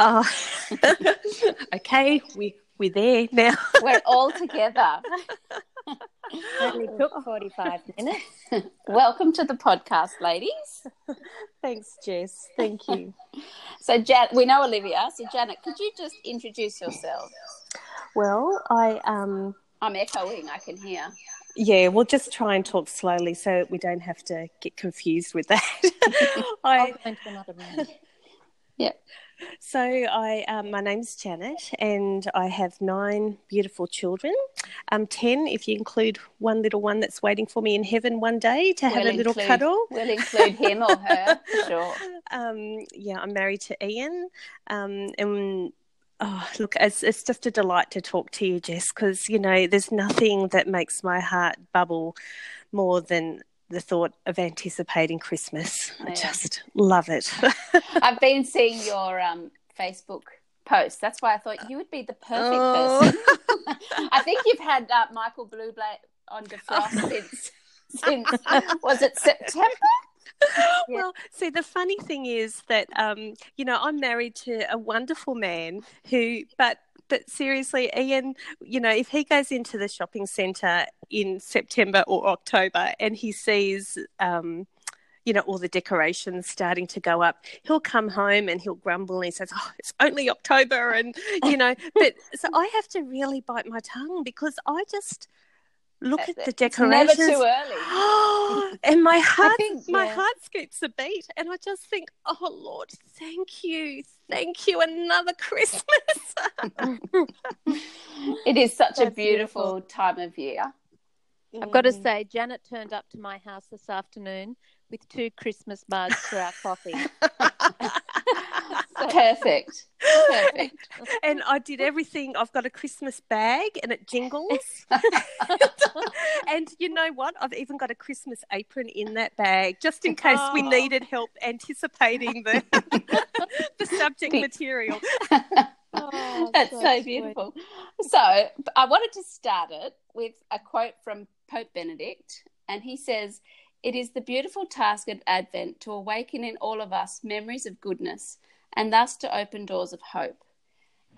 Hello. Oh, okay, we we're there now. We're all together. Only took 45 minutes. Welcome to the podcast, ladies. Thanks, Jess. Thank you. So, Jan, we know Olivia. So, Janet, could you just introduce yourself? Well, I um I'm echoing. I can hear. yeah, we'll just try and talk slowly so we don't have to get confused with that. I'll I go into another room. Yep. So I um, my name's Janet and I have nine beautiful children. Um, ten if you include one little one that's waiting for me in heaven one day to have We'll a little cuddle. We'll include him or her. for Sure. Um, yeah, I'm married to Ian, um, and oh, look, it's it's just a delight to talk to you, Jess, because you know there's nothing that makes my heart bubble more than the thought of anticipating Christmas. I Yeah. just love it. I've been seeing your um, Facebook posts. That's why I thought you would be the perfect Oh. person. I think you've had uh, Michael Bublé on defrost since since was it September? Well, see, the funny thing is that um, you know I'm married to a wonderful man who, but but seriously, Ian, you know, if he goes into the shopping centre in September or October and he sees. Um, you know, all the decorations starting to go up. He'll come home and he'll grumble and he says, Oh, it's only October. And, you know, but so I have to really bite my tongue because I just look at the It's decorations. never too early. and my heart, think, my heart skips a beat, and I just think, oh Lord, thank you, thank you, another Christmas. It is such a beautiful, beautiful. time of year. I've got to Mm. say, Janet turned up to my house this afternoon with two Christmas mugs for our coffee. Perfect. Perfect. and I did everything. I've got a Christmas bag, and it jingles. and you know what? I've even got a Christmas apron in that bag, just in case we Oh. needed help anticipating the the subject material. Oh, That's so so sweet. beautiful. So I wanted to start it with a quote from Pope Benedict, and he says, It is the beautiful task of Advent to awaken in all of us memories of goodness and thus to open doors of hope.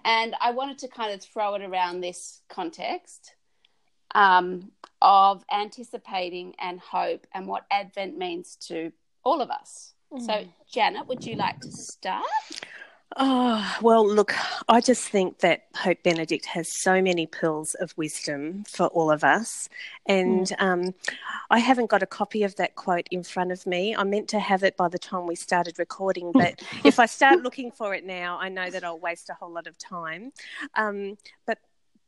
And I wanted to kind of throw it around this context um, of anticipating and hope and what Advent means to all of us. So, Janet, would you like to start? Oh, well, look, I just think that Pope Benedict has so many pearls of wisdom for all of us. And um, I haven't got a copy of that quote in front of me. I meant to have it by the time we started recording, but if I start looking for it now, I know that I'll waste a whole lot of time. Um, but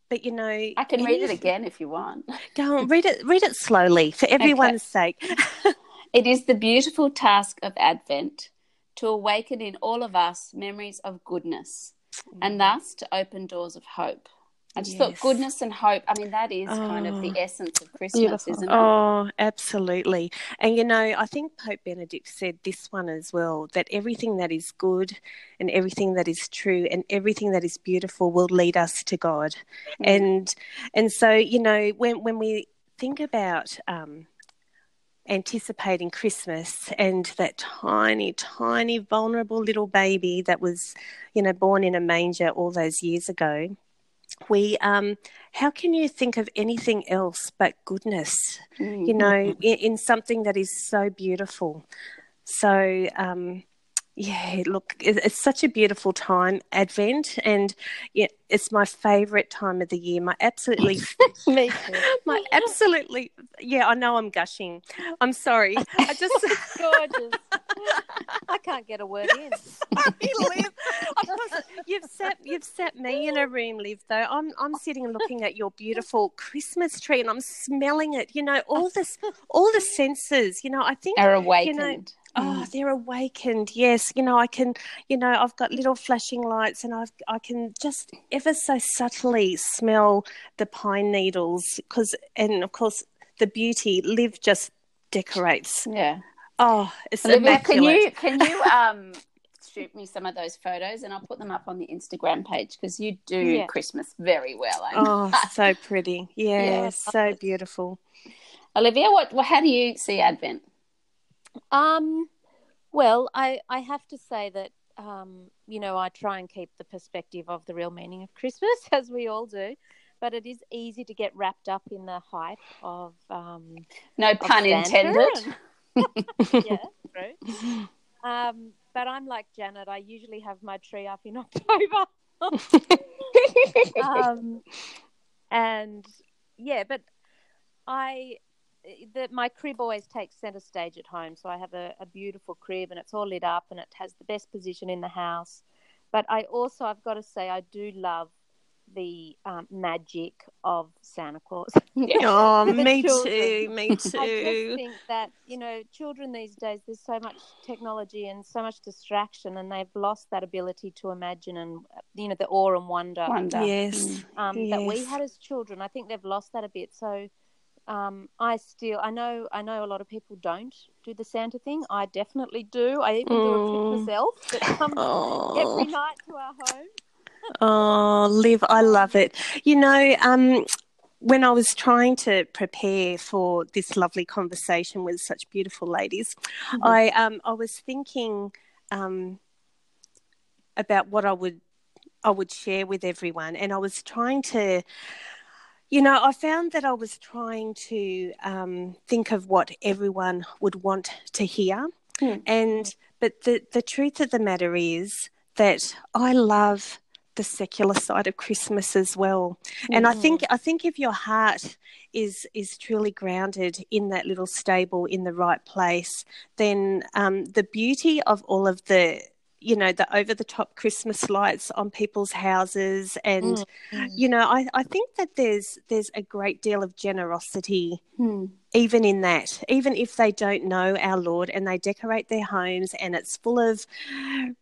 but you know, I can read it again if you want. Go on, read it. Read it slowly for everyone's sake. It is the beautiful task of Advent to awaken in all of us memories of goodness and thus to open doors of hope. I just thought goodness and hope, I mean, that is kind of the Oh. essence of Christmas, Beautiful. isn't it? Oh, absolutely. And you know, I think Pope Benedict said this one as well that everything that is good and everything that is true and everything that is beautiful will lead us to God. Mm. And and so, you know, when when we think about um anticipating Christmas and that tiny, tiny, vulnerable little baby that was, you know, born in a manger all those years ago, we um how can you think of anything else but goodness Mm. you know in, in something that is so beautiful so um yeah look it's such a beautiful time advent and yeah it's my favorite time of the year my absolutely Me too. my absolutely yeah i know i'm gushing i'm sorry i just Gorgeous. I can't get a word in. Sorry, Liv. You've sat you've sat me in a room, Liv. Though I'm I'm sitting and looking at your beautiful Christmas tree, and I'm smelling it. You know, all this, all the senses. You know, I think. Are awakened. Oh, they're awakened. Yes, you know, I can. You know, I've got little flashing lights, and I've I can just ever so subtly smell the pine needles because, and of course, the beauty. Liv just decorates. yeah. Oh, it's Olivia, can you can you um shoot me some of those photos and I'll put them up on the Instagram page because you do Yeah. Christmas very well. Oh, so pretty. Yeah, Yeah. so beautiful. Olivia, what, what how do you see Advent? Um, well, I, I have to say that um, you know, I try and keep the perspective of the real meaning of Christmas, as we all do. But it is easy to get wrapped up in the hype of. Um, no pun intended. yeah, true. Um, but I'm like Janet. I usually have my tree up in October. um, and yeah, but I the, my crib always takes center stage at home. So I have a, a beautiful crib, and it's all lit up, and it has the best position in the house. But I also, I've got to say, I do love the um, magic of Santa Claus. Oh, For the me children. too. Me I just too. think that you know, children these days, there's so much technology and so much distraction, and they've lost that ability to imagine and you know the awe and wonder Wonder. Yes. um, that we had as children. I think they've lost that a bit. So um, I still, I know, I know a lot of people don't do the Santa thing. I definitely do. I even do it Mm. myself that comes Oh. every night to our home. Oh, Liv, I love it. You know, um, when I was trying to prepare for this lovely conversation with such beautiful ladies, I um, I was thinking um, about what I would I would share with everyone, and I was trying to. You know, I found that I was trying to um, think of what everyone would want to hear, Hmm. and but the the truth of the matter is that I love the secular side of Christmas as well. And I think I think if your heart is is truly grounded in that little stable in the right place, then um, the beauty of all of the you know the over the top Christmas lights on people's houses and you know I, I think that there's there's a great deal of generosity Hmm. even in that, even if they don't know our Lord and they decorate their homes and it's full of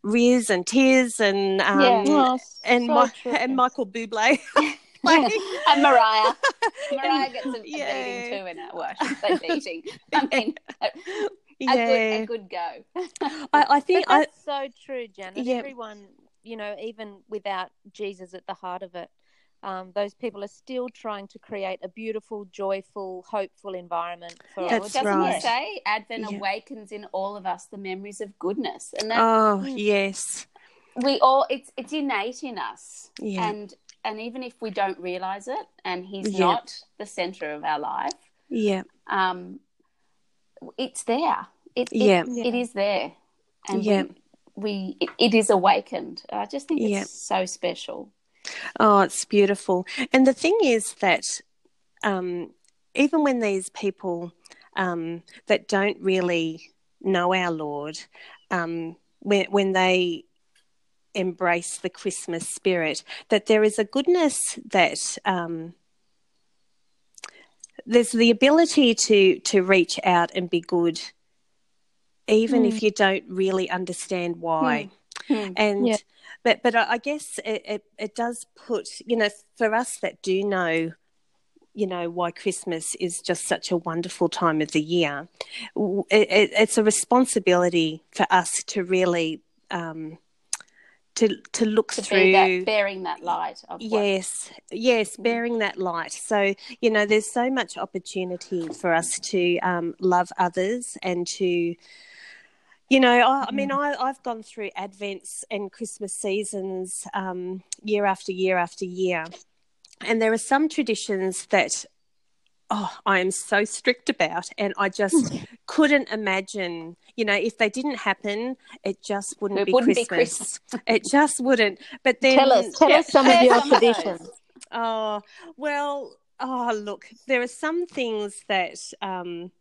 riz and tears and um, Yeah. Oh, and so Mi- and Michael Bublé. and Mariah. Mariah gets a, a Yeah. beating too in it. Well, I should beating. I mean, a, a good, a good go. I, I think But I that's so true, Janet. Yeah. Everyone, you know, even without Jesus at the heart of it, um, those people are still trying to create a beautiful, joyful, hopeful environment for Yeah, well, That's doesn't right. he say Advent Yeah. awakens in all of us the memories of goodness, and that oh yes, we all it's it's innate in us, Yeah. and and even if we don't realize it, and He's Yeah. not the center of our life, yeah, um, it's there. It, it, Yeah. it is there, and Yeah. we, we it, it is awakened. I just think it's Yeah. so special. oh it's beautiful. And the thing is that um, even when these people um, that don't really know our Lord, um, when when they embrace the Christmas spirit, that there is a goodness that um, there's the ability to to reach out and be good, even if you don't really understand why. Hmm. And Yeah. but but I guess it, it it does put you know for us that do know you know why Christmas is just such a wonderful time of the year. It, it, it's a responsibility for us to really um, to to look To through. that bearing that light Yes, yes, bearing that light. So, you know, there's so much opportunity for us to um, love others and to, you know, I, I mean, I, I've gone through Advents and Christmas seasons um, year after year after year. And there are some traditions that, oh, I am so strict about. And I just couldn't imagine, you know, if they didn't happen, it just wouldn't, It be, wouldn't be Christmas. it just wouldn't. But then. Tell us, tell Yeah, us some of your traditions. Oh, well, oh, look, there are some things that um,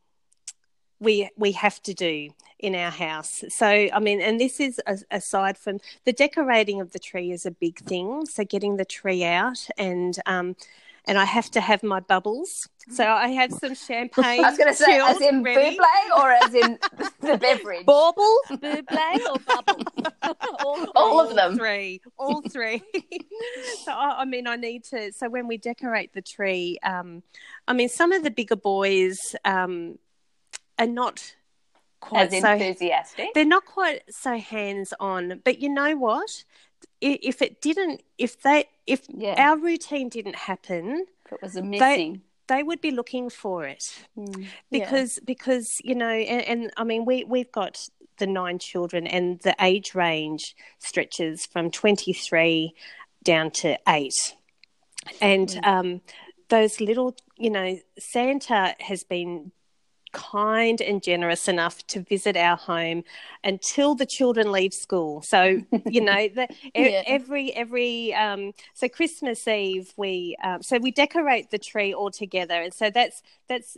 we we have to do in our house. So, I mean, and this is a, aside from the decorating of the tree is a big thing. So, getting the tree out and um, and I have to have my bubbles. So I have some champagne. I was going to say, as in ready. Bublé or as in the beverage? Baubles, Bublé, or bubbles? All, All of them. three, all three. so I, I mean, I need to. So when we decorate the tree, um, I mean, some of the bigger boys um, are not quite As so. enthusiastic. They're not quite so hands on. But you know what? If it didn't, if they, if Yeah. our routine didn't happen, If it was a missing. they would be looking for it Mm. because because you know and, and i mean we we've got the nine children, and the age range stretches from 23 down to eight. And Mm. um, those little, you know, Santa has been kind and generous enough to visit our home until the children leave school. So you know, the, Yeah. every every um, so Christmas Eve we um, so we decorate the tree all together, and so that's that's.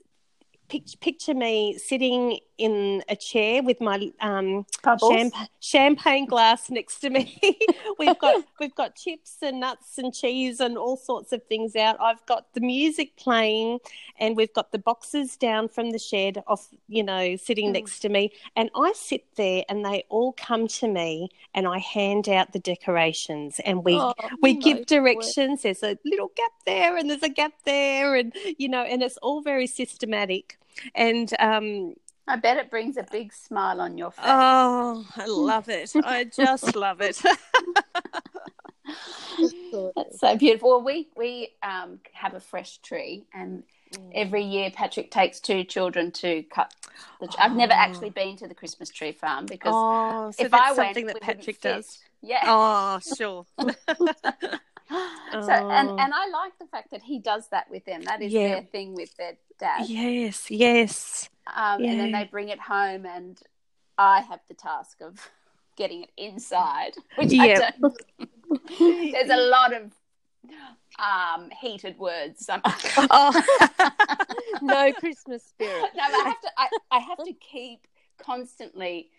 pic- Picture me sitting in a chair with my um, champa- champagne glass next to me. we've got we've got chips and nuts and cheese and all sorts of things out. I've got the music playing, and we've got the boxes down from the shed off, you know, sitting Mm. next to me. And I sit there, and they all come to me, and I hand out the decorations, and we Oh, we give directions. There's a little gap there, and there's a gap there, and you know, and it's all very systematic. And um, I bet it brings a big smile on your face. Oh, I love it. I just love it. That's so beautiful. Well, we we um, have a fresh tree, and every year Patrick takes two children to cut. The tree. I've never Oh. actually been to the Christmas tree farm because oh, so if that's I went, something that we Patrick does. Yeah. Oh, sure. so and Oh. and I like the fact that he does that with them. That is Yeah. their thing with their dad. yes, yes. Um, And then they bring it home, and I have the task of getting it inside, which Yeah. I don't. There's a lot of um, heated words. Oh, no Christmas spirit. no, but I have to. I, I have to keep constantly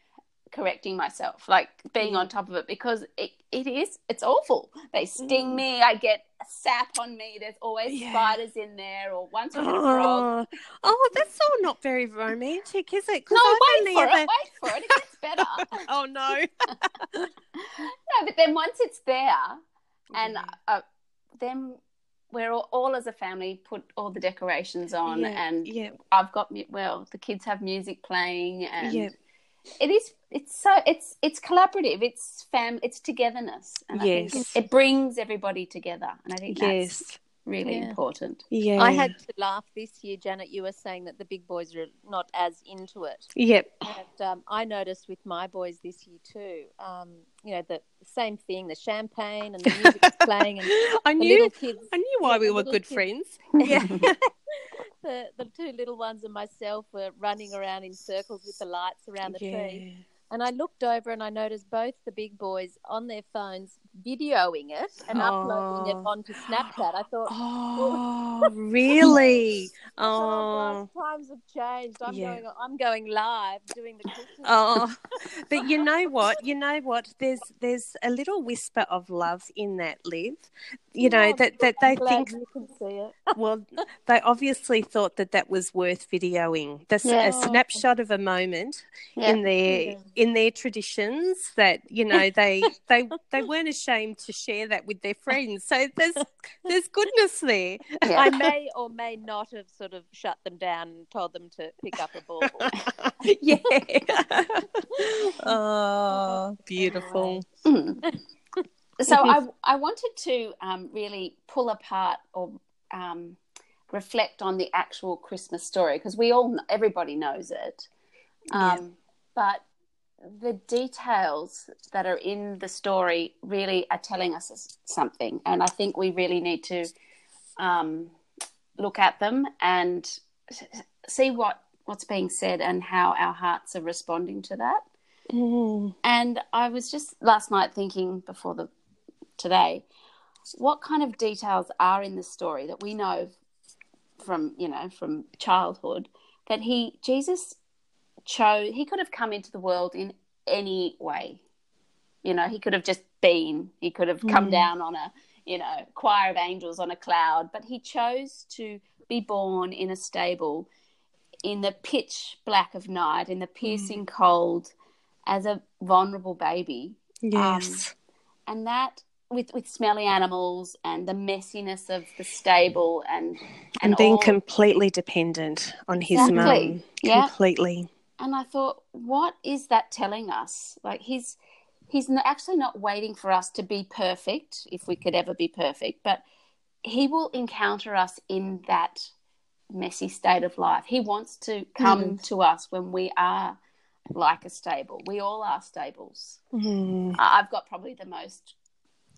correcting myself, like being on top of it, because it, it is. It's awful. They sting Mm. me. I get sap on me. There's always Yeah. spiders in there, or once we had a frog. oh, oh, that's all not very romantic, is it? No, I've wait for ever- it. Wait for it. It gets better. Oh no. no, but then once it's there, and uh, then we're all, all as a family put all the decorations on, yeah, and yeah, I've got well, the kids have music playing, and Yeah. It is it's so it's it's collaborative, it's fam, it's togetherness, and I think Yes. it, it brings everybody together, and I think that's yes, really Yeah. important. yeah. I had to laugh this year, Janet. You were saying that the big boys are not as into it. Yep. And um, I noticed with my boys this year too. Um, you know, the same thing, the champagne and the music playing, and I knew. little kids. I knew why we were good kids- friends. Yeah. The the two little ones and myself were running around in circles with the lights around the tree. And I looked over and I noticed both the big boys on their phones videoing it and uploading it Oh. onto Snapchat. I thought, Oh, really? Oh, "Oh, times have changed. I'm Yeah. going. I'm going live doing the Christmas. oh. But you know what? You know what? There's there's a little whisper of love in that, Liv. You know Yeah, that that I'm they think. you can see it. Well, they obviously thought that that was worth videoing. That's Yeah. a snapshot of a moment in their in their traditions that you know they they they weren't ashamed to share that with their friends. So there's there's goodness there. Yeah. I may or may not have sort of shut them down and told them to pick up a ball. yeah. oh, beautiful. Mm. so I I wanted to um, really pull apart or um, reflect on the actual Christmas story because we all everybody knows it, um, Yeah. but the details that are in the story really are telling us something, and I think we really need to um, look at them and see what what's being said and how our hearts are responding to that. Mm. And I was just last night thinking before the today, what kind of details are in the story that we know from you know from childhood that he Jesus chose he could have come into the world in any way. You know, he could have just been, he could have come Mm. down on a, you know, choir of angels on a cloud, but he chose to be born in a stable in the pitch black of night, in the piercing cold, as a vulnerable baby. Yes. And that with with smelly animals and the messiness of the stable and and, being all- completely dependent on his Exactly. mum. Yeah. Completely. And I thought, what is that telling us? Like he's he's actually not waiting for us to be perfect, if we could ever be perfect, but he will encounter us in that messy state of life. He wants to come to us when we are like a stable. We all are stables. Mm. I've got probably the most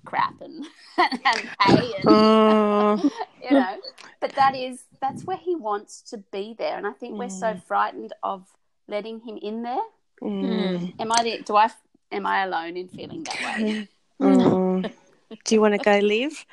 crap and, and hay and Oh. you know but that is that's where he wants to be there and i think we're so frightened of letting him in there Mm. am i the, do i am i alone in feeling that way Mm. Do you want to go live?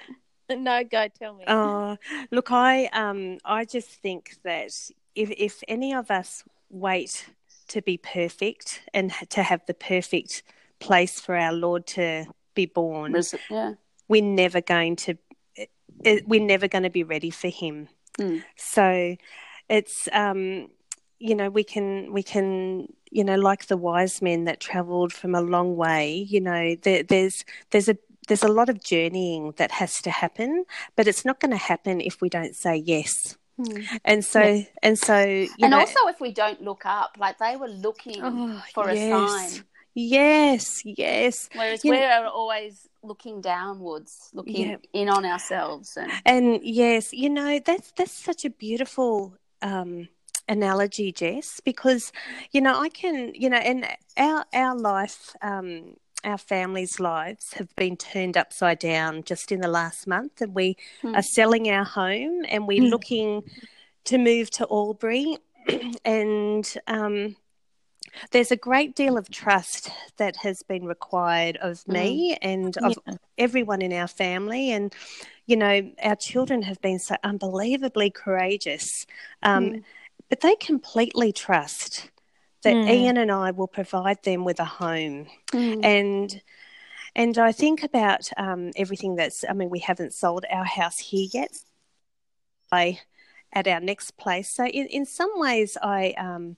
no, go tell me. Oh, look, I um, I just think that if if any of us wait to be perfect and to have the perfect place for our Lord to be born, Res- yeah we're never going to eh, we're never going to be ready for Him. Mm. So it's um, you know we can we can you know like the wise men that travelled from a long way. You know there, there's there's a there's a lot of journeying that has to happen, but it's not going to happen if we don't say yes. And so and so you and know, also if we don't look up like they were looking Oh, for a sign yes, yes. whereas You we're always looking downwards looking Yeah. in on ourselves and And yes, you know that's that's such a beautiful um, analogy, Jess, because you know I can, you know, and our our life, um, our families' lives have been turned upside down just in the last month, and we Hmm. are selling our home, and we're Hmm. looking to move to Albury, and um, there's a great deal of trust that has been required of me and of Yeah. everyone in our family and you know our children have been so unbelievably courageous um, but they completely trust that Mm. ian and i will provide them with a home Mm. and and i think about um, everything that's i mean we haven't sold our house here yet I, at our next place so in, in some ways i um,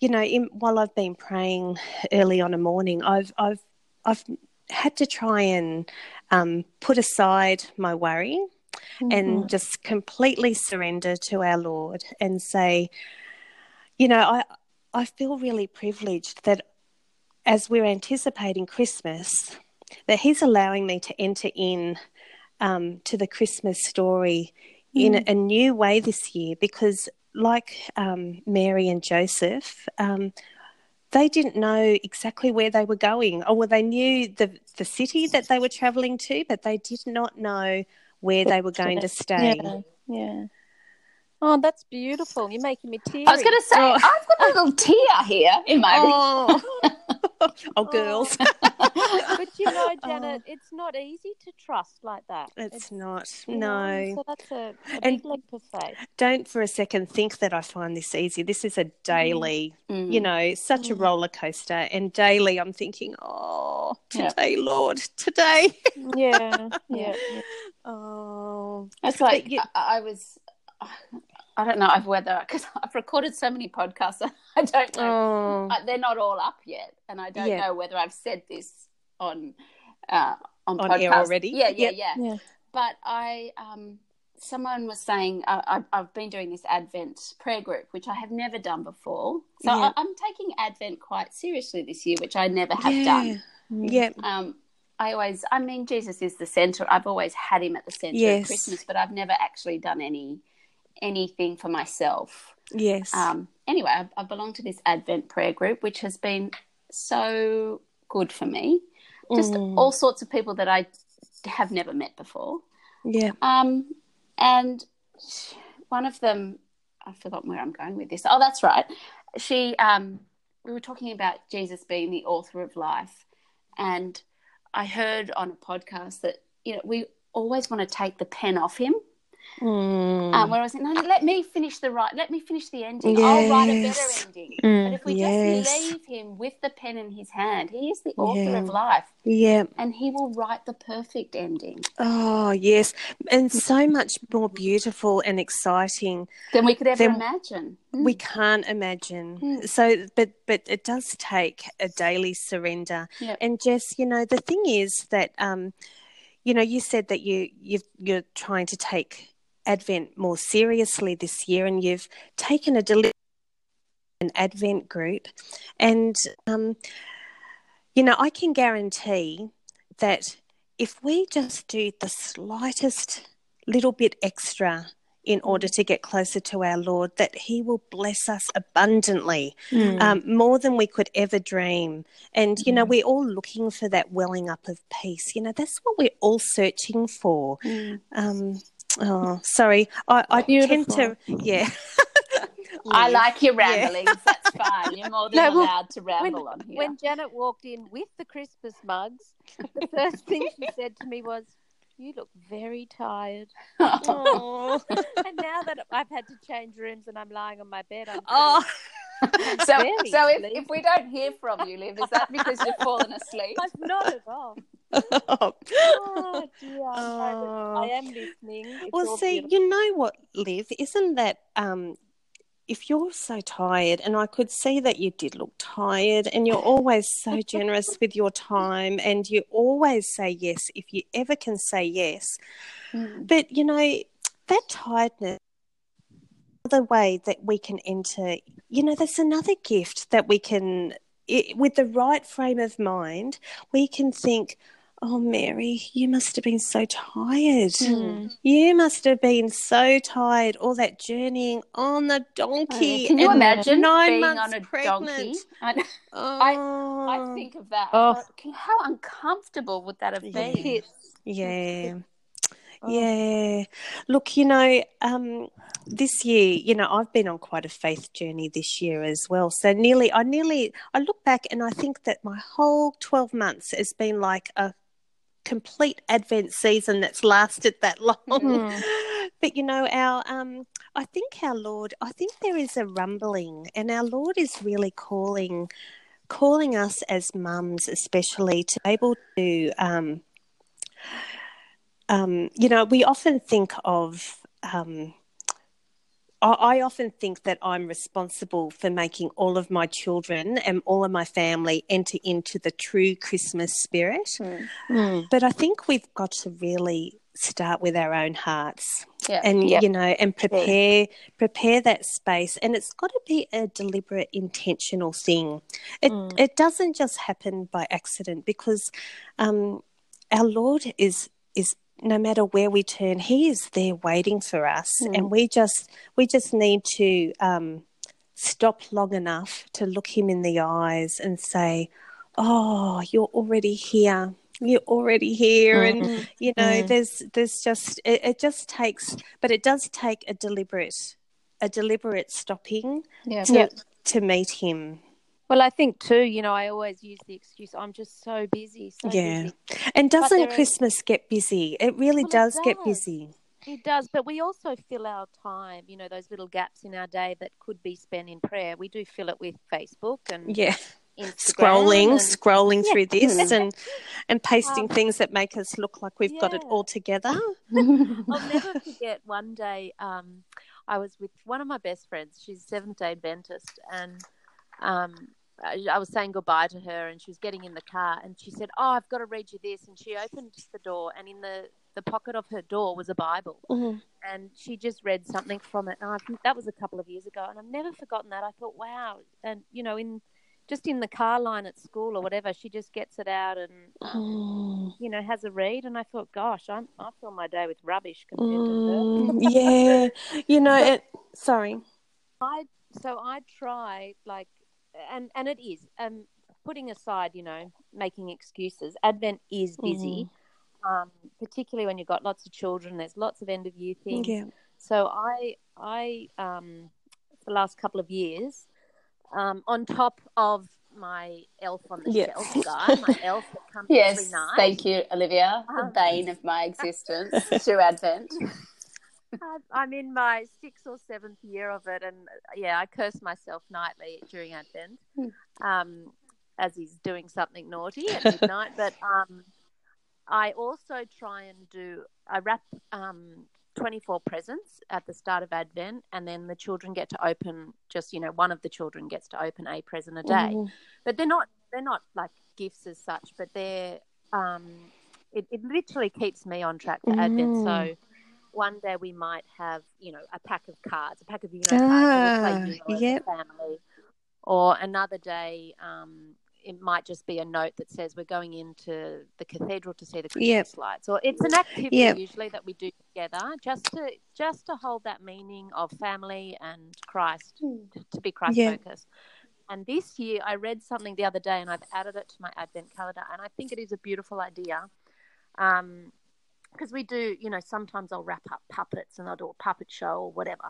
you know, in, while I've been praying early on a morning, I've I've I've had to try and um, put aside my worry and just completely surrender to our Lord and say, you know, I I feel really privileged that as we're anticipating Christmas, that He's allowing me to enter in um, to the Christmas story in a, a new way this year because like um, Mary and Joseph, um, they didn't know exactly where they were going. Or well, they knew the the city that they were traveling to, but they did not know where they were going to stay. Yeah, yeah. Oh, that's beautiful. You're making me tear. I was going to say, Oh. I've got a little tear here in my Oh, oh, girls, but you know, Janet, it's not easy to trust like that. it's not. you know, No, So that's a, a And- big leap of faith. don't for a second think that I find this easy. This is a daily, Mm. you know, such a roller coaster, and daily I'm thinking, oh, today, Lord, today. Yeah, yeah. yeah. Oh, It's like you- I, I was. I don't know if whether because I've recorded so many podcasts. I don't know. oh, Uh, they're not all up yet, and I don't Yeah. know whether I've said this on uh, on, On podcast. already? Yeah, yeah, Yep. yeah, Yeah. But I, um, someone was saying uh, I, I've been doing this Advent prayer group, which I have never done before. So Yeah. I, I'm taking Advent quite seriously this year, which I never have yeah. done. Yeah, Um, I always, I mean, Jesus is the center. I've always had him at the center Yes. of Christmas, but I've never actually done any anything for myself. yes. Um, anyway, I, I belong to this Advent prayer group, which has been so good for me. Just Mm. all sorts of people that I have never met before. yeah. Um, and one of them, I've forgotten where I'm going with this. Oh, that's right. She, um, we were talking about Jesus being the author of life, and I heard on a podcast that you know we always want to take the pen off him. Mm. Um, where I was like, no, no, let me finish the right, let me finish the ending. I'll write a better ending. Mm, but if we yes. just leave him with the pen in his hand, he is the author Yeah. of life, yeah. and he will write the perfect ending. Oh, yes. And so much more beautiful and exciting. Than we could ever imagine. We can't imagine. Mm. So, but but it does take a daily surrender. Yep. And Jess, you know, the thing is that, um, you know, you said that you you've, you're trying to take Advent more seriously this year, and you've taken a deli- an Advent group, and um, you know, I can guarantee that if we just do the slightest little bit extra in order to get closer to our Lord, that He will bless us abundantly, Mm. um, more than we could ever dream. And, you Mm. know, we're all looking for that welling up of peace. You know, that's what we're all searching for. Mm. Um, oh, sorry. I, I tend to, yeah. I like your Yeah. ramblings. That's fine. You're more than No, well, allowed to ramble on here. When Janet walked in with the Christmas mugs, the first thing she said to me was, "You look very tired." Oh. and now that I've had to change rooms and I'm lying on my bed, I'm oh. so, very so if, sleep. if we don't hear from you, Liv, is that because you've fallen asleep? I'm not at all. Oh. Oh dear, I, Oh. I am listening. It's Well, see, beautiful. you know what, Liv? Isn't that um, if you're so tired, and I could see that you did look tired, and you're always so generous with your time, and you always say yes if you ever can say yes. Mm. But you know that tiredness. The way that we can enter, you know, there's another gift that we can, it, with the right frame of mind, we can think, oh, Mary, you must have been so tired. Mm. You must have been so tired, all that journeying on the donkey. Can you imagine nine being months on a pregnant. donkey? I, Oh, I think of that. Oh. Oh. How uncomfortable would that have been? Yes. yeah. Oh. Yeah. Look, you know, um, this year, you know, I've been on quite a faith journey this year as well. So nearly, I nearly, I look back and I think that my whole 12 months has been like a complete Advent season that's lasted that long. Mm. But you know, our um, I think our Lord, I think there is a rumbling, and our Lord is really calling, calling us as mums, especially to be able to, um, um, you know, we often think of. Um, I I often think that I'm responsible for making all of my children and all of my family enter into the true Christmas spirit. Mm. But I think we've got to really start with our own hearts Yeah. and Yep. you know and prepare prepare that space and it's got to be a deliberate intentional thing it Mm. it doesn't just happen by accident because um our lord is is no matter where we turn he is there waiting for us Mm. and we just we just need to um stop long enough to look him in the eyes and say oh you're already here you're already here and Mm. you know Mm. there's there's just it, it just takes but it does take a deliberate a deliberate stopping Yeah. to to meet him Well, I think too. You know, I always use the excuse, "I'm just so busy, so Yeah. busy." and doesn't christmas get busy it really Well, it does, get busy It does, but we also fill our time. You know, those little gaps in our day that could be spent in prayer. We do fill it with Facebook and yeah Instagram scrolling and- scrolling Yeah. through this and and pasting Um, things that make us look like we've got it all together I'll never forget one day um, I was with one of my best friends. She's a Seventh day Adventist. And um, I, was saying goodbye to her, and she was getting in the car. And she said, Oh, I've got to read you this. And she opened the door, and in the, the pocket of her door was a Bible. Mhm. And she just read something from it. And I, that was a couple of years ago. And I've never forgotten that. I thought, wow. And, you know, in just in the car line at school or whatever, she just gets it out and, um, you know, has a read. And I thought, gosh, I'm, I fill my day with rubbish compared to her. Mm, yeah you know it sorry I so I try like, and and it is um putting aside, you know, making excuses. Advent is busy, um, particularly when you've got lots of children. There's lots of end of year things. yeah So I I um for the last couple of years, um, on top of my elf on the Yeah. shelf guy, my elf that comes every Yes, night. thank you, Olivia. The Um, bane of my existence through Advent. I'm- in my sixth or seventh year of it, and yeah, I curse myself nightly during Advent, um, as he's doing something naughty at midnight. but um, I also try and do I wrap um, 24 presents at the start of Advent, and then the children get to open just you know one of the children gets to open a present a day, Mhm. but they're not they're not like gifts as such, but they're um, it, it literally keeps me on track for Advent. Mm. So one day we might have, you know, a pack of cards, a pack of Uno cards, Ah, play Uno as yep. family. Or another day, um, it might just be a note that says we're going into the cathedral to see the Christmas Yep. lights, or it's an activity Yep. usually that we do together, just to just to hold that meaning of family and Christ to be Christ Yeah. focused. And this year, I read something the other day, and I've added it to my Advent calendar, and I think it is a beautiful idea. Um, because we do, you know, sometimes I'll wrap up puppets and I'll do a puppet show or whatever.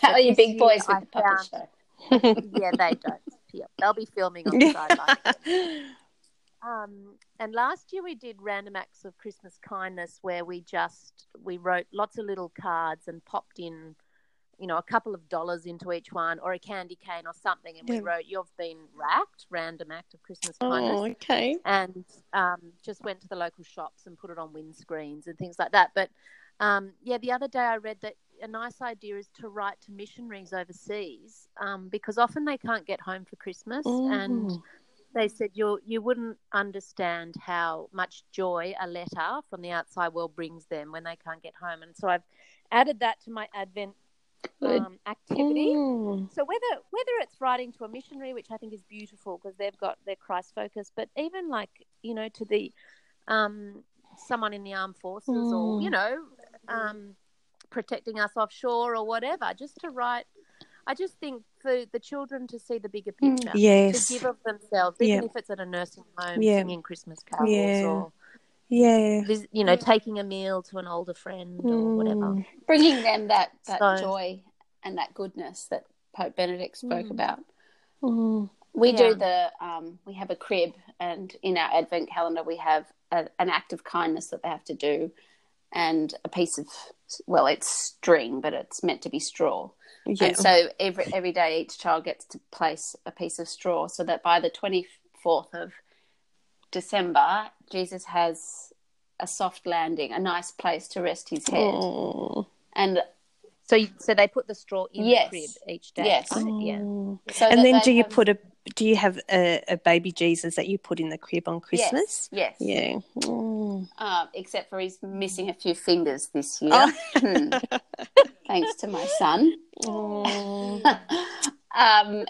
How are you big boys with I the puppet found- show? yeah, they don't. Yeah, they'll be filming on the sideline. Um, and last year we did random acts of Christmas kindness where we just we wrote lots of little cards and popped in, you know, a couple of dollars into each one or a candy cane or something, and Yeah. we wrote "You've been racked." Random act of Christmas kindness oh, okay. and um, just went to the local shops and put it on windscreens and things like that. But um, yeah, the other day I read that a nice idea is to write to missionaries overseas um, because often they can't get home for Christmas, and Mm. they said you you wouldn't understand how much joy a letter from the outside world brings them when they can't get home. And so I've added that to my Advent. Um, activity. Mm. So whether whether it's writing to a missionary, which I think is beautiful because they've got their Christ focus, but even like you know to the um, someone in the armed forces or Mm. you know um, protecting us offshore or whatever, just to write. I just think for the children to see the bigger Mm. picture, Yes. to give of themselves, even Yeah. if it's at a nursing home, Yeah. singing Christmas carols Yeah. or Yeah. vis- you know taking a meal to an older friend or whatever. Mm. Bringing them that, that So- joy and that goodness that Pope Benedict spoke Mm. about. Mm. We Yeah. do the um, we have a crib, and in our advent calendar we have a, an act of kindness that they have to do, and a piece of well, it's string, but it's meant to be straw. Yeah. And so every every day each child gets to place a piece of straw, so that by the twenty fourth of December, Jesus has a soft landing, a nice place to rest his head, Oh. and So so they put the straw in Yes. the crib each day. Yes. right? Yeah. So And then do you have- put a do you have a, a baby Jesus that you put in the crib on Christmas? Yes, yes. Yeah. Mm. Um, except for he's missing a few fingers this year. Oh. Hmm. Thanks to my son. Um,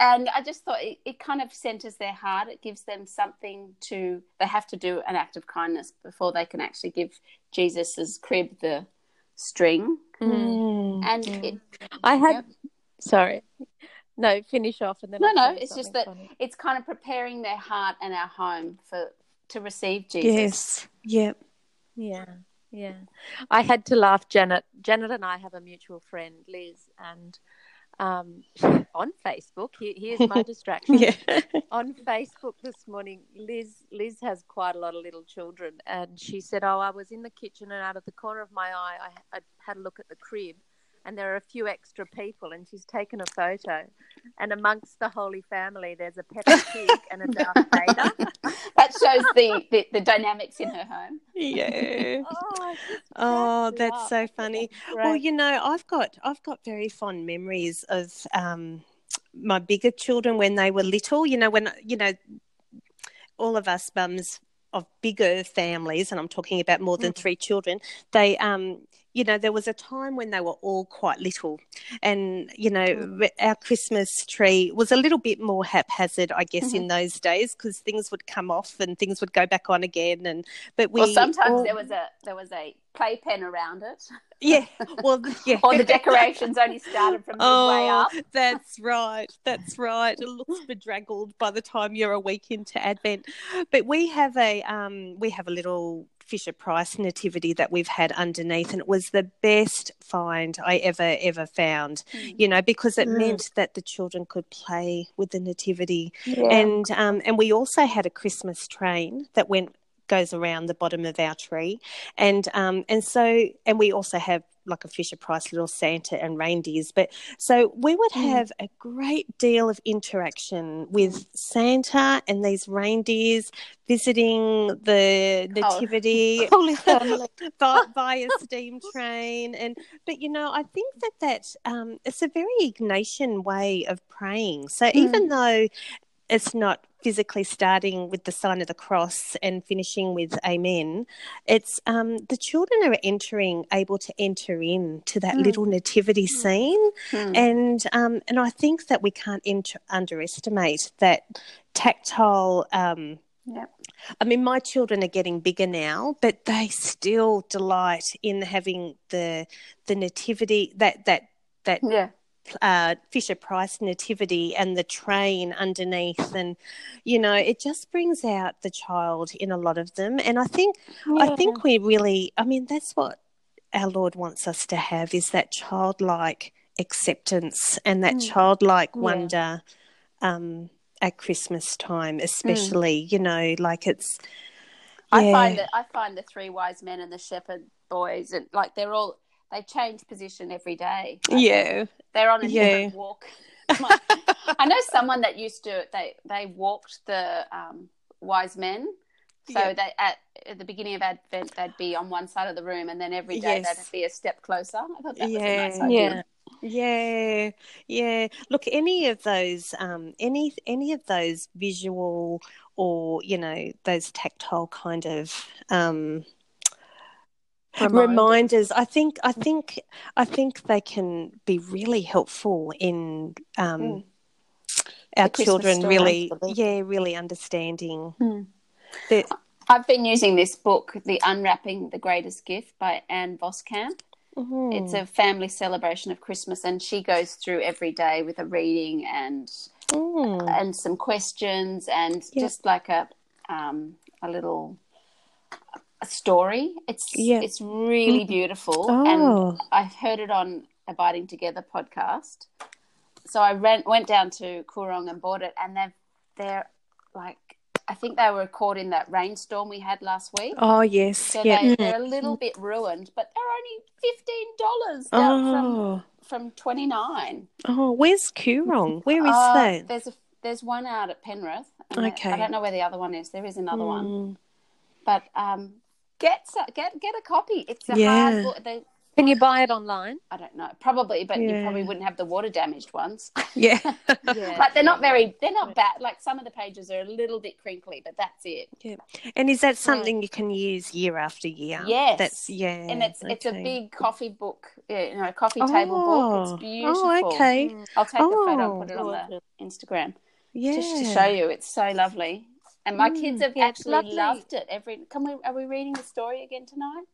and I just thought it, it kind of centers their heart. It gives them something to, they have to do an act of kindness before they can actually give Jesus's crib the string. Mm. And Mm. it, I had. Yep. Sorry. No, finish off and then. no, I'll no, it's just that funny. it's kind of preparing their heart and our home for to receive Jesus. Yes. Yep. Yeah, yeah. I had to laugh. Janet, Janet, and I have a mutual friend, Liz, and um, on Facebook. Here, here's my distraction. Yeah. on Facebook this morning, Liz Liz has quite a lot of little children, and she said, "Oh, I was in the kitchen, and out of the corner of my eye, I, I had a look at the crib, and there are a few extra people, and she's taken a photo, and amongst the Holy Family, there's a Peppa Pig and a Darth Vader. That shows the, the, the dynamics in her home. yeah. Oh, Oh, that's so funny. Great. Well, you know, I've got I've got very fond memories of um, my bigger children when they were little. You know, when you know, all of us mums of bigger families, and I'm talking about more than Mm. three children. They, um, you know, there was a time when they were all quite little, and you know, Mm. our Christmas tree was a little bit more haphazard, I guess, Mhm. in those days because things would come off and things would go back on again, and but we well, sometimes all- there was a there was a playpen around it, yeah, well, yeah. or the decorations only started from Oh, up. that's right. That's right. It looks bedraggled by the time you're a week into Advent. But we have a um, we have a little Fisher Price nativity that we've had underneath, and it was the best find I ever ever found. You know, because it Mm. meant that the children could play with the nativity, Yeah. and um, and we also had a Christmas train that went goes around the bottom of our tree, and um and so and we also have like a Fisher Price little Santa and reindeers, but so we would Mm. have a great deal of interaction with Santa and these reindeers visiting the nativity Holy Family. by, by a steam train and but you know i think that that um, it's a very ignatian way of praying so even though it's not physically starting with the sign of the cross and finishing with amen it's um, the children are entering able to enter in to that Mm. little nativity scene Mm. and um, and i think that we can't enter- underestimate that tactile um, Yep. I mean, my children are getting bigger now, but they still delight in having the the nativity that that that Yeah. Uh, Fisher Price nativity and the train underneath, and you know, it just brings out the child in a lot of them. And I think I think we really, I mean, that's what our Lord wants us to have is that childlike acceptance and that Mm. childlike Yeah. wonder um, at Christmas time, especially. You know, like it's. I find that I find the three wise men and the shepherd boys and like they're all they change position every day. Like, Yeah. They're on a Yeah. different walk. Like, I know someone that used to they they walked the um, wise men. So Yeah. they at, at the beginning of Advent they'd be on one side of the room and then every day Yes. they'd be a step closer. I thought that was a Yeah. nice idea. Yeah. Yeah, yeah. Look, any of those, um, any any of those visual or you know those tactile kind of um, Reminders. reminders. I think, I think, I think they can be really helpful in um, Mm. our The children really, yeah, really understanding. Mm. that. I've been using this book, The Unwrapping the Greatest Gift by Ann Voskamp. Mm. It's a family celebration of Christmas, and she goes through every day with a reading and Mm. and some questions and Yeah. just like a um, a little a story. It's Yeah. it's really beautiful, Oh. and I've heard it on Abiding Together podcast. So I ran, went down to Koorong and bought it, and they're they're like I think they were caught in that rainstorm we had last week. Oh yes, So yeah. they, they're a little bit ruined, but they're only fifteen dollars down from Oh, from twenty nine. oh, where's Koorong? Where is Uh, that? There's a there's one out at Penrith. I- Okay. I don't know where the other one is. There is another one, Mm. but um, get get get a copy. It's a Yeah. hard book. They, Can you buy it online? I don't know, probably, but you probably wouldn't have the water damaged ones. Yeah. Yeah. but they're not very. They're not bad. Like some of the pages are a little bit crinkly, but that's it. And is that something you can use year after year? Yes. That's yeah. And it's it's a big coffee book, uh, you know, coffee table book. Oh. It's oh, beautiful. Oh, okay. I'll take a photo and Oh. put it on the Instagram. Yeah. just to show you it's so lovely and my Mm, kids have yeah, actually loved it every can we are we reading the story again tonight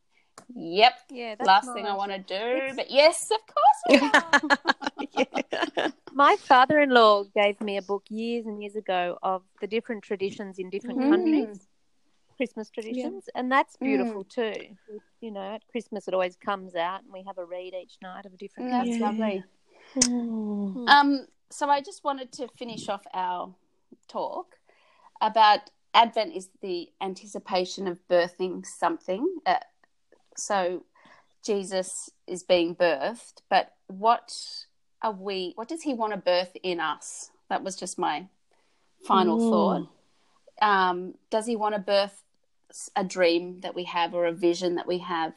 yep Yeah, that's last thing i want to do It's- but yes of course we are. yeah. My father-in-law gave me a book years and years ago of the different traditions in different Mm. countries, Christmas traditions, and that's Mm. beautiful too. You know, at Christmas it always comes out, and we have a read each night of a different that's. Yeah. lovely Mm. um so i just wanted to finish off our talk about advent is the anticipation of birthing something. Uh, so jesus is being birthed but what are we what does he want to birth in us? That was just my final Mm. thought. Um, does he want to birth a dream that we have or a vision that we have?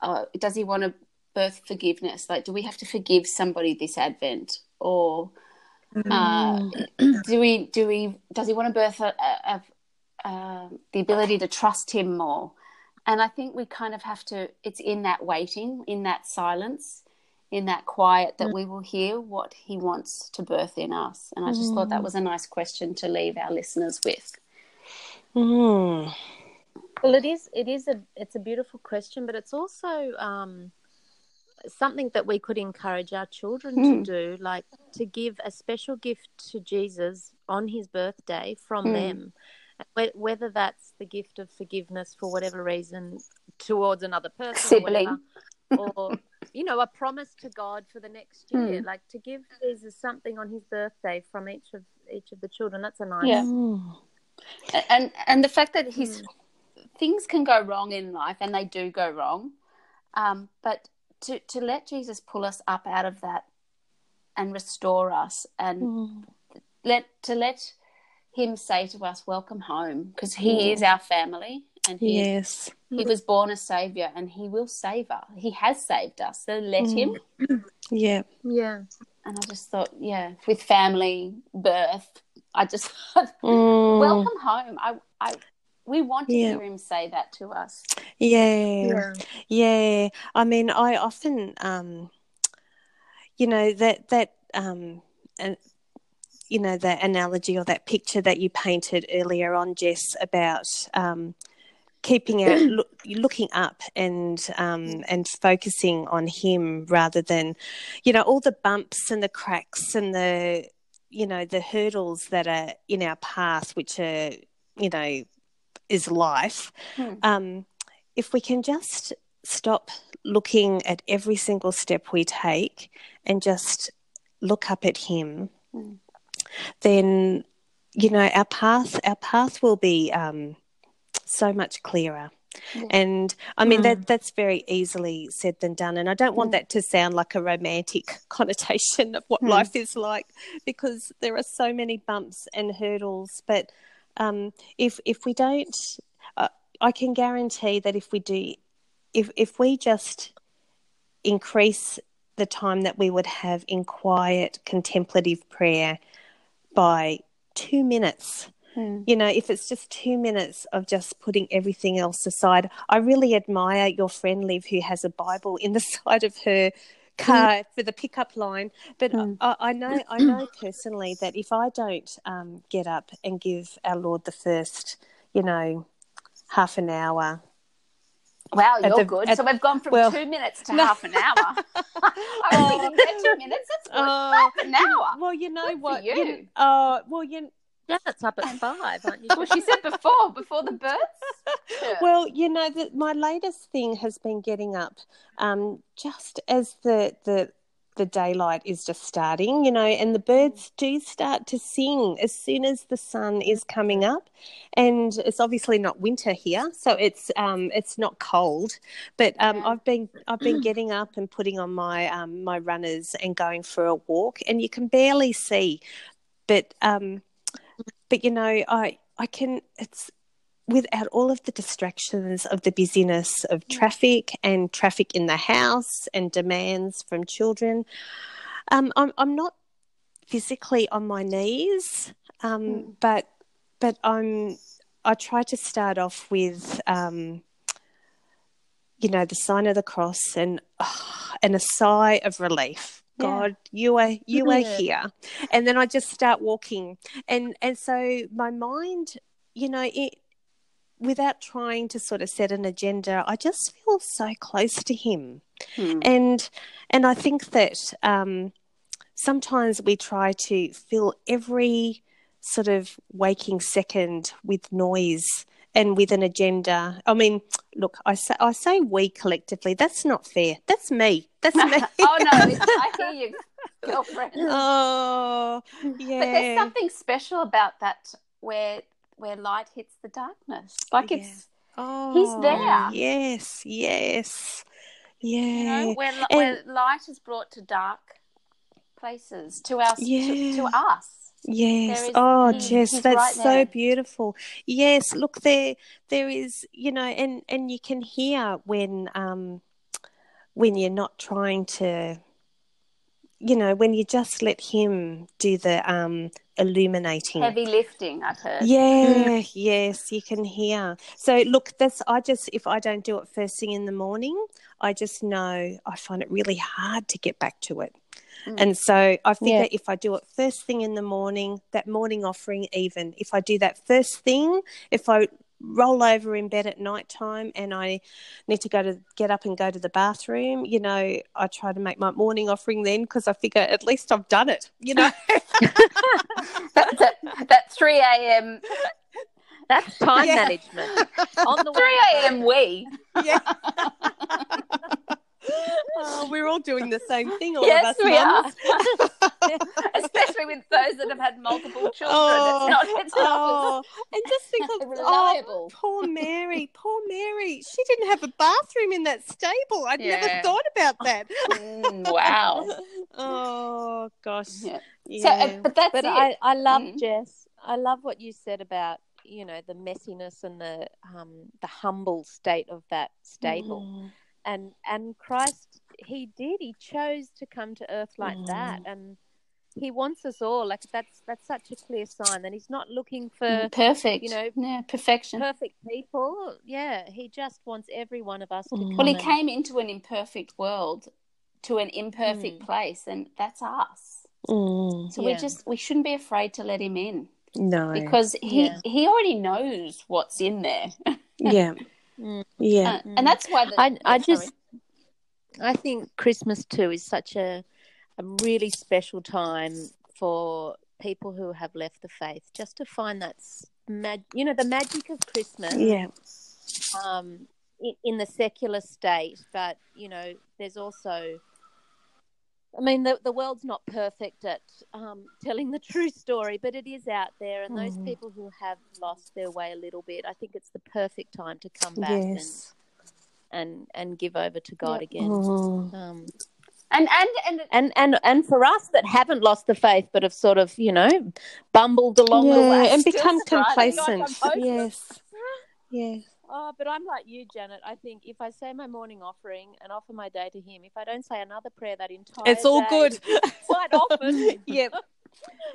Uh, does he want to birth forgiveness? Like do we have to forgive somebody this advent? Or uh, do we do we does he want to birth a, a, a, uh, the ability to trust him more and i think we kind of have to it's in that waiting in that silence in that quiet that we will hear what he wants to birth in us and i just thought that was a nice question to leave our listeners with Mm. Well, it is. It is a. It's a beautiful question, but it's also um, something that we could encourage our children Mm. to do, like to give a special gift to Jesus on His birthday from Mm. them, whether that's the gift of forgiveness for whatever reason towards another person, or, Sibling. whatever, or you know, a promise to God for the next year, Mm. like to give Jesus something on His birthday from each of each of the children. That's a nice. Yeah. Mm. and and the fact that his things can go wrong in life and they do go wrong um, but to to let jesus pull us up out of that and restore us and Mm. let to let him say to us welcome home because he is our family and he Yes. he was born a savior and he will save us he has saved us so let him Yeah. Yeah. and i just thought yeah with family birth I just Mm. welcome home. I, I, we want to Yeah. hear him say that to us. Yeah. Yeah, I mean, I often, um, you know, that that, um, and you know, that analogy or that picture that you painted earlier on, Jess, about um, keeping out, look, looking up, and um, and focusing on him rather than, you know, all the bumps and the cracks and the, you know, the hurdles that are in our path, which are, you know, is life. Hmm. Um, if we can just stop looking at every single step we take and just look up at him, Mm. then you know our path our path will be um, so much clearer. Yeah. And I mean Mm. that that's very easily said than done. And I don't want Mm. that to sound like a romantic connotation of what Mm. life is like, because there are so many bumps and hurdles. But um, if if we don't, uh, I can guarantee that if we do, if if we just increase the time that we would have in quiet contemplative prayer by two minutes Hmm. you know, if it's just two minutes of just putting everything else aside, I really admire your friend Liv who has a Bible in the side of her car for the pickup line. But Mm. I, I know, I know personally that if I don't um, get up and give our Lord the first, you know, half an hour. Wow, you're the- good. at- so we've gone from well, two minutes to no. half an hour. I was thinking, two minutes. That's good. Oh, half an hour. Well, you know Good what? you. Oh, well, you. Yeah, it's up at five, aren't you? Well, she said before, before the birds. Yeah. Well, you know, the, my latest thing has been getting up um, just as the, the the daylight is just starting, you know, and the birds do start to sing as soon as the sun is coming up, and it's obviously not winter here, so it's um, it's not cold, but um, Yeah. I've been I've been getting up and putting on my um, my runners and going for a walk, and you can barely see, but um, but you know, I I can it's without all of the distractions of the busyness of traffic and traffic in the house and demands from children. Um, I'm I'm not physically on my knees, um, Mm. but but I'm I try to start off with um, you know the sign of the cross and ah, and a sigh of relief. God, you are you are here, and then I just start walking, and and so my mind, you know, it without trying to sort of set an agenda, I just feel so close to him, Hmm. and and I think that um, sometimes we try to fill every sort of waking second with noise and with an agenda. I mean, look, I say I say we collectively. That's not fair. That's me. That's me. oh no, I hear you, girlfriend. oh, yeah. But there's something special about that where where light hits the darkness. Like Yeah. it's Oh, he's there. Yes, yes, yeah. you know where, And- where light is brought to dark places to us to, to us. Yes. Is- oh, he- Jess, that's right so beautiful. Yes, look there there is, you know, and and you can hear when um when you're not trying to you know, when you just let him do the um illuminating. Heavy lifting, I've heard. Yeah, yes, you can hear. So look, that's I just if I don't do it first thing in the morning, I just know I find it really hard to get back to it. Mm. And so I figure Yeah. if I do it first thing in the morning, that morning offering even, if I do that first thing, if I roll over in bed at night time and I need to go to get up and go to the bathroom, you know, I try to make my morning offering then because I figure at least I've done it, you know. that, that, that 3 a.m. That's time Yeah. management. On the 3 a.m. we. yeah. oh, we're all doing the same thing, all yes, of us we mums. are. Especially with those that have had multiple children. Oh, it's not, it's not Oh, and just think of oh, poor Mary, poor Mary. She didn't have a bathroom in that stable. I'd Yeah. never thought about that. Mm, wow. oh gosh. Yeah. Yeah. So, uh, but that's But it. I, I love Mm. Jess. I love what you said about you know the messiness and the um, the humble state of that stable. Mm. And and Christ, he did. He chose to come to earth like that, Mm. and he wants us all. Like that's that's such a clear sign that he's not looking for Mm, perfect. you know, yeah, perfection. perfect people. Yeah, he just wants every one of us to. Mm. Come well, he and- came into an imperfect world, to an imperfect Mm. place, and that's us. Mm, So we just we shouldn't be afraid to let him in no. because he Yeah. he already knows what's in there, yeah. Mm. Yeah. Uh, and that's why the, I yeah, I sorry. just I think Christmas too is such a a really special time for people who have left the faith just to find that mag- you know the magic of Christmas Yeah. um in, in the secular state but you know there's also I mean the the world's not perfect at um, telling the true story but it is out there and those Mhm. people who have lost their way a little bit I think it's the perfect time to come back and Yes. and and give over to God again. Mm. Um, and and and and and and for us that haven't lost the faith, but have sort of you know bumbled along the way and become complacent. Like I'm yes. Yeah. Oh, but I'm like you, Janet. I think if I say my morning offering and offer my day to Him, if I don't say another prayer that entire It's all day, good. Quite often, yep.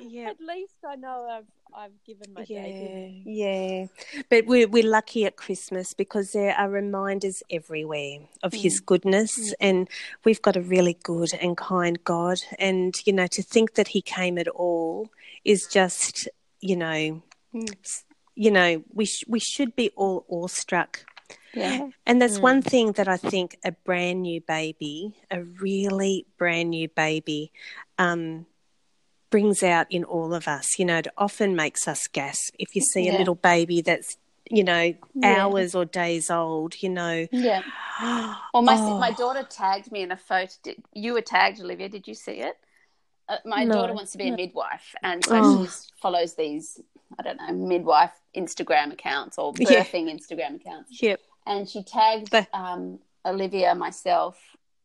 Yeah. at least I know I've I've given my day. Yeah, yeah. But we're, we're lucky at Christmas because there are reminders everywhere of His goodness, and we've got a really good and kind God. And, you know, to think that He came at all is just, you know, Mm. You know, we, sh- we should be all awestruck. yeah, And there's Mm. one thing that I think a brand new baby, a really brand new baby, um, brings out in all of us. You know, it often makes us gasp if you see Yeah. a little baby that's, you know, Yeah. hours or days old, you know. yeah. Well, my Oh. my daughter tagged me in a photo. Did, you were tagged, Olivia. Did you see it? Uh, my No. daughter wants to be a midwife, and so Oh. she follows these I don't know midwife Instagram accounts or Yeah. birthing Instagram accounts. Yep. And she tagged The- um, Olivia, myself,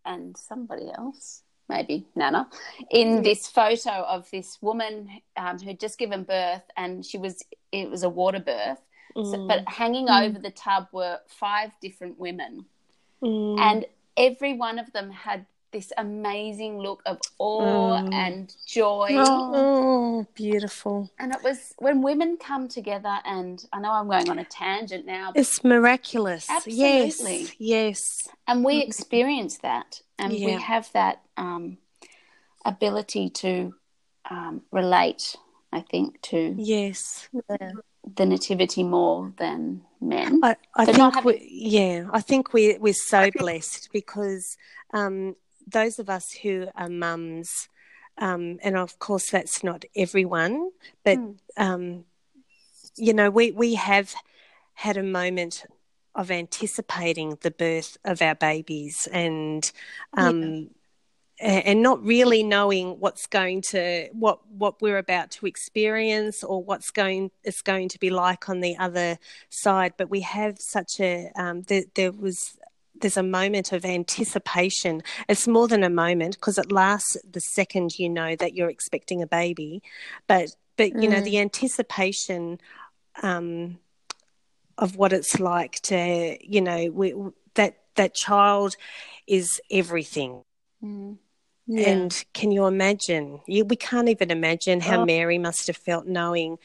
and somebody else, maybe Nana, in this photo of this woman um, who'd just given birth, and she was it was a water birth. So, Mm, but hanging Mm. over the tub were five different women, mm, and every one of them had this amazing look of awe Mm. and joy. oh, beautiful. And it was when women come together, and I know I'm going on a tangent now, but, It's miraculous. Absolutely. Yes. Yes. and we experience that, and we have that um, ability to um, relate, I think, to Yes. Yeah. the nativity more than men. I, I think we, yeah, I think we we're so blessed because um, those of us who are mums, um, and of course that's not everyone, but Mm. um, you know we we have had a moment of anticipating the birth of our babies and um, a- and not really knowing what's going to what what we're about to experience or what's going it's going to be like on the other side but we have such a um, there, there was there's a moment of anticipation it's more than a moment because it lasts the second you know that you're expecting a baby but but you know Mm. the anticipation um, of what it's like to you know we, that that child is everything Mm. and can you imagine? You, we can't even imagine how Oh. Mary must have felt knowing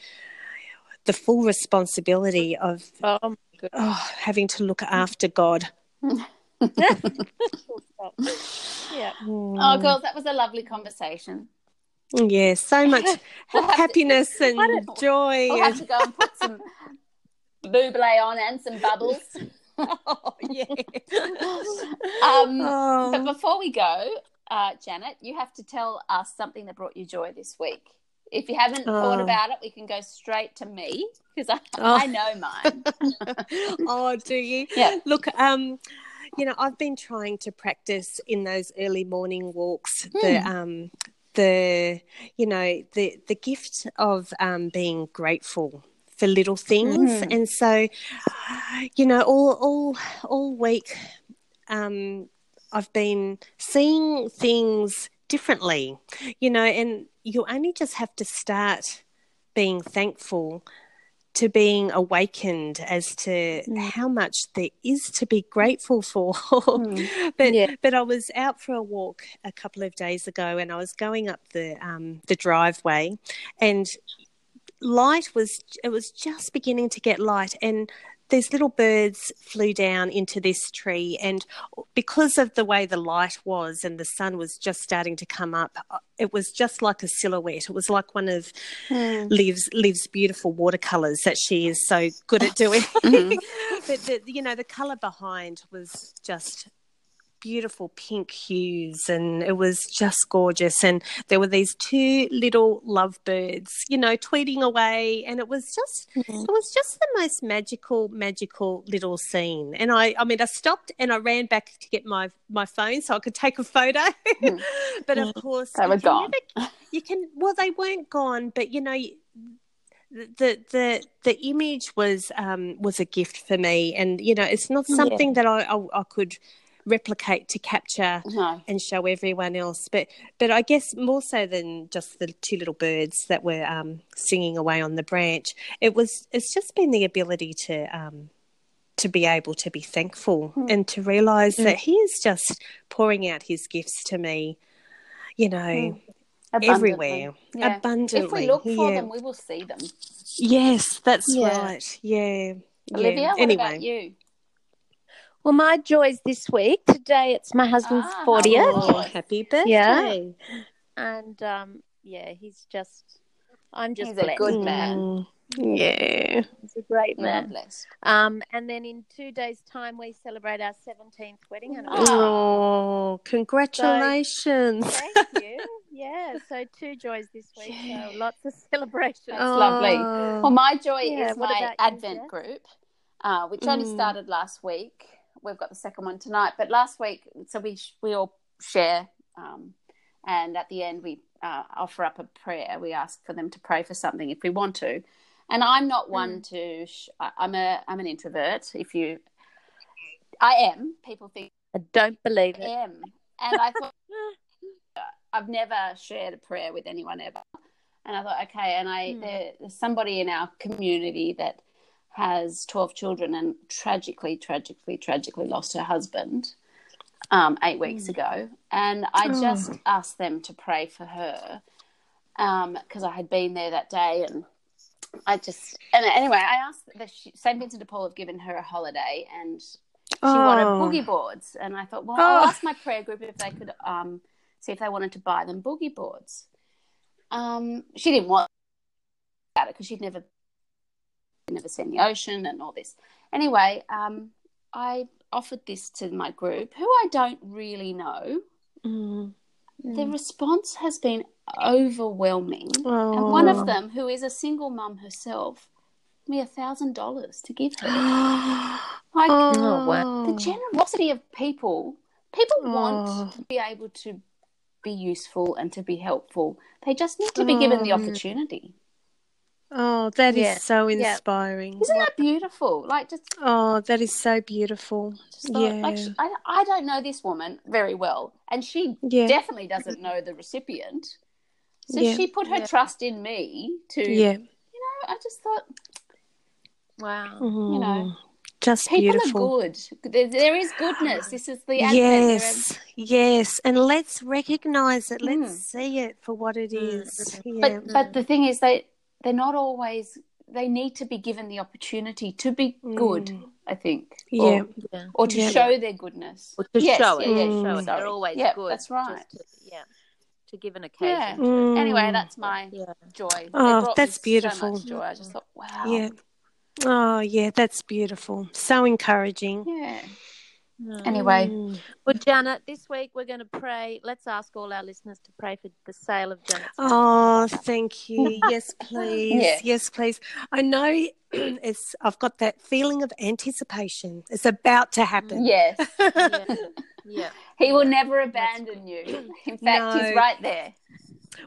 the full responsibility of Oh oh, having to look after God. Yeah. Oh, girls, that was a lovely conversation. Yeah, so much We'll have to- happiness and joy. I'll have to go and put some Bublé on and some bubbles. oh, yeah. Um, Oh. But before we go, uh, Janet, you have to tell us something that brought you joy this week. If you haven't thought Oh. about it, we can go straight to me because I, Oh. I know mine. oh, do you? Yeah. Look, um, you know, I've been trying to practice in those early morning walks the Hmm. um the you know the the gift of um being grateful for little things Mhm. and so you know all all all week um I've been seeing things differently you know and you only just have to start being thankful to being awakened as to Mm. how much there is to be grateful for. Mm. but Yeah. but I was out for a walk a couple of days ago, and I was going up the um, the driveway, and light was it was just beginning to get light, and these little birds flew down into this tree, and because of the way the light was and the sun was just starting to come up, uh, it was just like a silhouette. It was like one of Mm. Liv's Liv's beautiful watercolors that she is so good at doing. Mhm. but the, you know, the color behind was just beautiful pink hues, and it was just gorgeous. And there were these two little lovebirds, you know, tweeting away, and it was just it was just the most magical, magical little scene. And I, I mean, I stopped and I ran back to get my my phone so I could take a photo. Mm. but of course, They you were can gone. never- you can. Well, they weren't gone, but you know. The the the image was um, was a gift for me, and you know it's not Yeah. something that I, I I could replicate to capture No. and show everyone else. But but I guess more so than just the two little birds that were um, singing away on the branch, it was it's just been the ability to um, to be able to be thankful Hmm. and to realize that He is just pouring out His gifts to me. You know, Abundantly. everywhere, Yeah. abundantly. If we look for yeah. them, we will see them. Yes, that's Yeah. right. Yeah. Olivia, yeah. what anyway. about you? Well, my joys this week. Today it's my husband's Ah, 40th. Oh, happy birthday. Yeah. And um, yeah, he's just, I'm just He's a good man. Mm, yeah. He's a great man. blessed. Um, and then in two days' time, we celebrate our 17th wedding Oh. anniversary. Oh, congratulations. Thank you. Yeah, so two joys this week. Yeah. So lots of celebrations. That's lovely. Oh. Well, my joy Yeah, is what my about you, Advent group, uh, which only Mm. started last week. We've got the second one tonight, but last week, so we we all share, um, and at the end we uh, offer up a prayer. We ask for them to pray for something if we want to. And I'm not one to. Sh- I'm a I'm an introvert. If you, I am. People think I don't believe I it. am, and I thought I've never shared a prayer with anyone ever. And I thought, okay, and I Hmm. there, there's somebody in our community that has 12 children and tragically, tragically, tragically lost her husband um, eight weeks ago. And I Oh. just asked them to pray for her because I had been there that day and I just, and anyway, I asked the St. Vincent de Paul have given her a holiday and she wanted Oh. boogie boards, and I thought, well, I'll Oh. ask my prayer group if they could um, see if they wanted to buy them boogie boards. Um, she didn't want about it because she'd never never seen the ocean and all this. Anyway, um, I offered this to my group, who I don't really know. Mm. The response has been overwhelming, Oh. and one of them, who is a single mum herself, me a thousand dollars to give her. Like, Oh, wow. the generosity of people people Oh. want to be able to be useful and to be helpful they just need to be given the Oh. opportunity Oh, that is Yeah. so Yeah. inspiring. isn't that beautiful like just, Oh, that is so beautiful. thought, Yeah. like I, I don't know this woman very well and she Yeah. definitely doesn't know the recipient so Yeah. she put her Yeah. trust in me to Yeah. you know i just thought Wow. You know, just people beautiful. are good there, there is goodness this is the advent There is- Yes, yes, and let's recognize it. Let's Mm. see it for what it is. Yeah. but but the thing is they they're not always they need to be given the opportunity to be good Mm. i think yeah, or, Yeah. or to Yeah. show their goodness Or to Yes, show it. yeah, Yeah, yeah, show it. They're always Yeah, good. that's right. to- yeah. To give an occasion. Yeah. Mm. anyway that's my Yeah. joy Oh, brought me that's so beautiful. much joy i just thought wow yeah. Oh, yeah, that's beautiful. So encouraging. yeah. Anyway Mm. Well, Janet, this week we're going to pray. Let's ask all our listeners to pray for the sale of Janet's house. Oh, thank you. Yes, please. Yeah. Yes, please. I know it's. I've got that feeling of anticipation. It's about to happen. yes Yeah. yeah. he will never abandon you in fact No. he's right there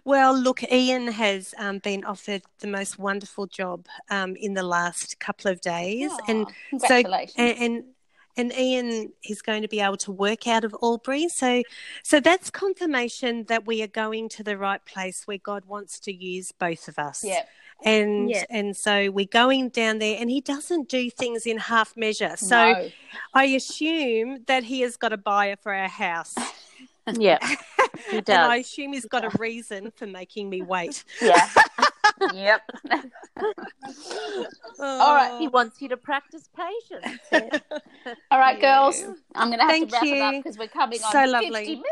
Well, look, Ian has um, been offered the most wonderful job um, in the last couple of days, and Aw, so and, and and Ian is going to be able to work out of Albury. So, so that's confirmation that we are going to the right place where God wants to use both of us. Yeah. And Yeah. and so we're going down there, and he doesn't do things in half measure. So No. I assume that he has got a buyer for our house, Yeah, he and I assume he's got a reason for making me wait. Yeah. yep. All right, He wants you to practice patience. All right, Yeah. girls. I'm going to have Thank to wrap it up you. because we're coming on So 50 lovely. minutes.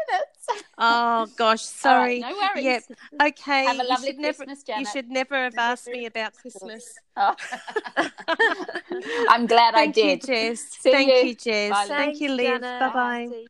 Oh gosh, All right, sorry. no worries. Yep. Okay. Have a you lovely should never, Christmas, You should never have asked me about Christmas. Oh. I'm glad I Thank you, did. Jess. See Thank you. you, Jess. Bye. Thank you, Liv. Bye bye. See-